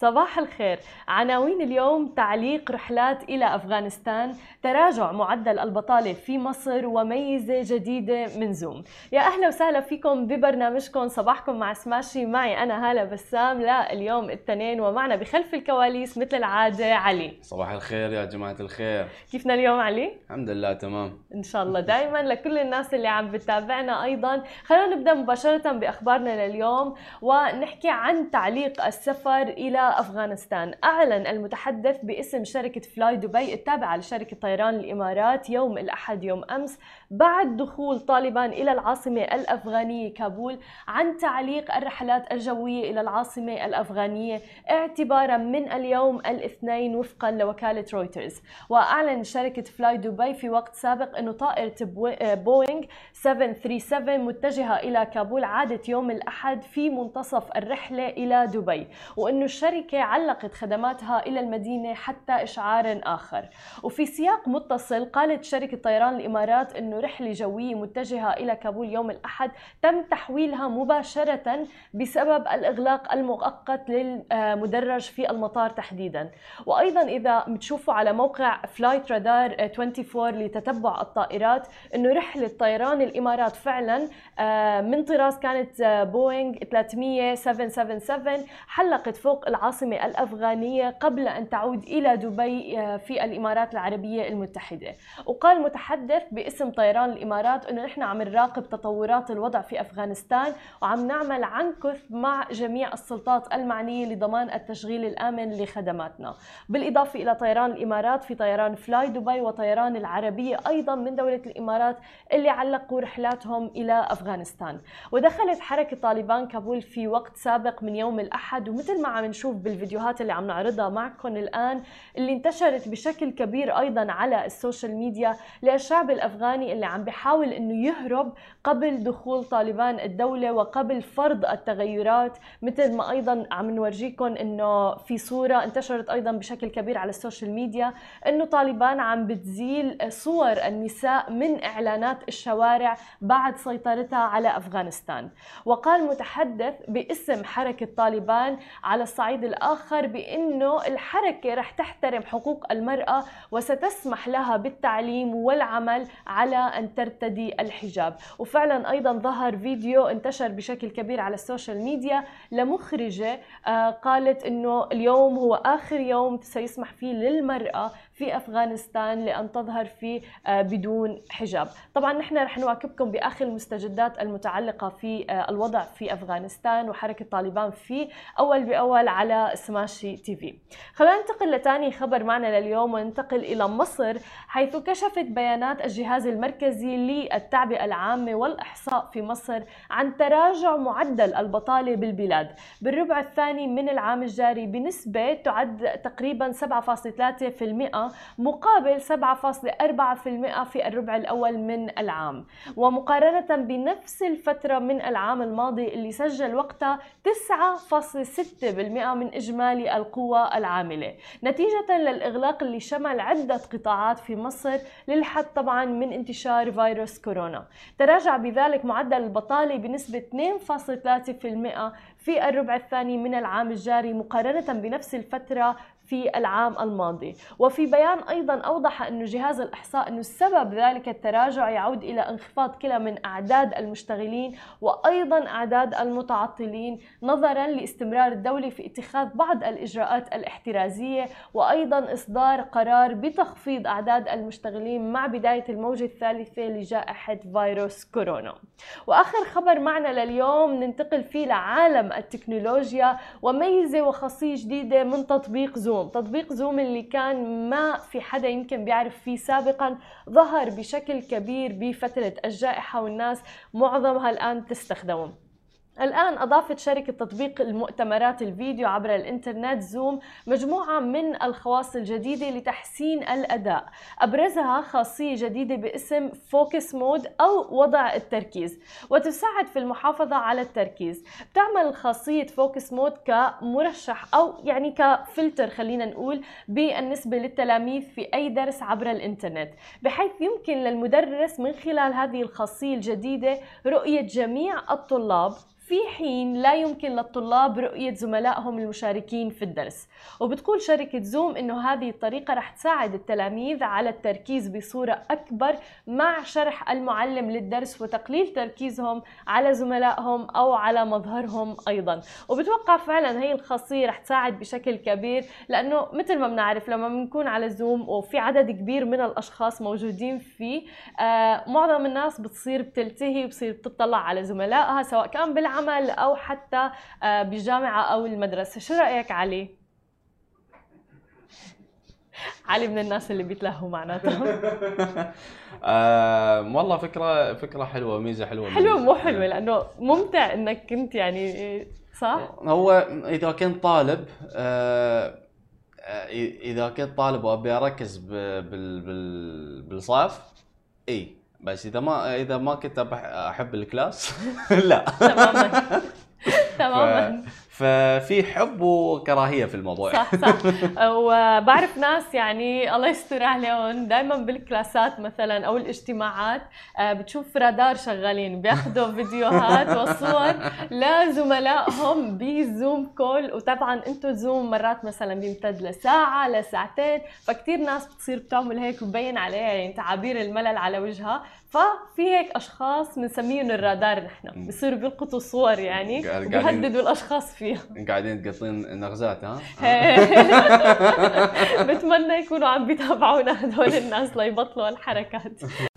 صباح الخير. عناوين اليوم تعليق رحلات إلى أفغانستان تراجع معدل البطالة في مصر وميزة جديدة من زوم. يا أهلا وسهلا فيكم ببرنامجكم. صباحكم مع سماشي. معي أنا هالة بسام. لا اليوم الاثنين ومعنا بخلف الكواليس مثل العادة علي. صباح الخير يا جماعة الخير. كيفنا اليوم علي؟ الحمد لله تمام. إن شاء الله. دائما لكل الناس اللي عم بتابعنا أيضا. خلونا نبدأ مباشرة بأخبارنا لليوم ونحكي عن تعليق السفر إلى أفغانستان. أعلن المتحدث باسم شركة فلاي دبي التابعة لشركة طيران الإمارات يوم الأحد يوم أمس بعد دخول طالبان إلى العاصمة الأفغانية كابول عن تعليق الرحلات الجوية إلى العاصمة الأفغانية اعتبارا من اليوم الاثنين وفقا لوكالة رويترز. وأعلن شركة فلاي دبي في وقت سابق أنه طائرة بوينغ 737 متجهة إلى كابول عادت يوم الأحد في منتصف الرحلة إلى دبي وأنه الشركة علقت خدماتها إلى المدينة حتى إشعار آخر. وفي سياق متصل قالت شركة طيران الإمارات أنه رحلة جوية متجهة إلى كابول يوم الأحد تم تحويلها مباشرة بسبب الإغلاق المؤقت للمدرج في المطار تحديدا. وأيضا إذا بتشوفوا على موقع Flightradar 24 لتتبع الطائرات أنه رحلة طيران الإمارات فعلا آه، من طراز كانت بوينغ 300 777 حلقت فوق العاصمة الأفغانية قبل أن تعود إلى دبي آه، في الإمارات العربية المتحدة. وقال متحدث باسم طيران الإمارات أنه نحن عم نراقب تطورات الوضع في أفغانستان وعم نعمل عن كثب مع جميع السلطات المعنية لضمان التشغيل الآمن لخدماتنا. بالإضافة إلى طيران الإمارات في طيران فلاي دبي وطيران العربية أيضا من دولة الإمارات اللي علقوا رحلاتهم إلى أفغانستان. ودخلت حركة طالبان كابول في وقت سابق من يوم الأحد ومثل ما عم نشوف بالفيديوهات اللي عم نعرضها معكم الآن اللي انتشرت بشكل كبير أيضا على ال social media للشعب الأفغاني اللي عم بيحاول أنه يهرب قبل دخول طالبان الدولة وقبل فرض التغيرات مثل ما أيضا عم نورجيكم أنه في صورة انتشرت أيضا بشكل كبير على ال social media أنه طالبان عم بتزيل صور النساء من إعلانات الشوارع بعد سيطرتها على أفغانستان. وقال متحدث باسم حركة طالبان على الصعيد الآخر بأنه الحركة رح تحترم حقوق المرأة وستسمح لها بالتعليم والعمل على أن ترتدي الحجاب. وفعلا أيضا ظهر فيديو انتشر بشكل كبير على ال social media لمخرجة آه، قالت أنه اليوم هو آخر يوم سيسمح فيه للمرأة في أفغانستان لأن تظهر في آه، بدون حجاب. طبعا نحن رح نواكبكم باخر المستجدات المتعلقة في آه، الوضع في أفغانستان وحركة طالبان في أول بأول على سماشي تي في. خلينا ننتقل لثاني خبر معنا لليوم وننتقل إلى مصر حيث كشفت بيانات الجهاز المركزي للتعبئة العامة والإحصاء في مصر عن تراجع معدل البطالة بالبلاد. بالربع الثاني من العام الجاري بنسبة تعد تقريبا 7.3% مقابل 7.4% في الربع الأول من العام. ومقارنة بنفس الفترة من العام الماضي اللي سجل وقتها 9.6% من إجمالي القوى العاملة. نتيجة للإغلاق اللي شمل عدة قطاعات في مصر للحد طبعا من انتشار فيروس كورونا. تراجع بذلك معدل البطالة بنسبة 2.3% في الربع الثاني من العام الجاري مقارنة بنفس الفترة في العام الماضي. وفي بيان أيضا أوضح أن جهاز الإحصاء أن السبب ذلك التراجع يعود إلى انخفاض كلا من أعداد المشتغلين وأيضا أعداد المتعطلين نظرا لاستمرار الدولة في اتخاذ بعض الإجراءات الاحترازية وأيضا إصدار قرار بتخفيض أعداد المشتغلين مع بداية الموجة الثالثة لجائحة فيروس كورونا. وآخر خبر معنا لليوم ننتقل فيه لعالم التكنولوجيا وميزة وخاصية جديدة من تطبيق زوم. تطبيق زوم اللي كان ما في حدا يمكن بيعرف فيه سابقا ظهر بشكل كبير بفترة الجائحة والناس معظمها الآن تستخدمه. الآن أضافت شركة تطبيق المؤتمرات الفيديو عبر الإنترنت زوم مجموعة من الخواص الجديدة لتحسين الأداء. أبرزها خاصية جديدة باسم focus mode أو وضع التركيز وتساعد في المحافظة على التركيز. بتعمل خاصية focus mode كمرشح أو يعني كفلتر خلينا نقول بالنسبة للتلاميذ في أي درس عبر الإنترنت بحيث يمكن للمدرس من خلال هذه الخاصية الجديدة رؤية جميع الطلاب في حين لا يمكن للطلاب رؤية زملائهم المشاركين في الدرس. وبتقول شركة زوم أنه هذه الطريقة رح تساعد التلاميذ على التركيز بصورة أكبر مع شرح المعلم للدرس وتقليل تركيزهم على زملائهم أو على مظهرهم أيضا. وبتوقع فعلا هي الخاصية رح تساعد بشكل كبير لأنه مثل ما بنعرف لما بنكون على زوم وفي عدد كبير من الأشخاص موجودين فيه آه معظم الناس بتصير بتلتهي وبتصير بتطلع على زملائها سواء كان بالعمل أو حتى آه بالجامعة أو المدرسة. شو رأيك علي؟ علي من الناس اللي بيتلهوا معناتهم آه والله فكرة فكرة حلوة ميزة حلوة حلوة مو حلوة لأنه ممتع إنك كنت يعني صح؟ هو إذا كنت طالب آه آه، إذا كنت طالب وأبي أركز بال بال بالصف إي. بس إذا ما إذا ما كنت احب الكلاس لا. تماما. تماما. ففي حب وكراهية في الموضوع. صح صح. وبعرف ناس يعني الله يستر عليهم دائما بالكلاسات مثلا أو الاجتماعات آه، بتشوف رادار شغالين بياخذوا فيديوهات وصور لزملائهم ب Zoom call. وطبعا أنتم Zoom مرات مثلا بيمتد لساعة لساعتين فكتير ناس بتصير بتعمل هيك وبين عليها يعني تعابير الملل على وجهها. ففي هيك أشخاص بنسميهم الرادار نحن بصيروا بيلقطوا صور يعني وبيهددوا الأشخاص فيها. قاعدين تقطين نغزات ها؟ بتمنى يكونوا عم بيتابعونا هدول الناس ليبطلوا الحركات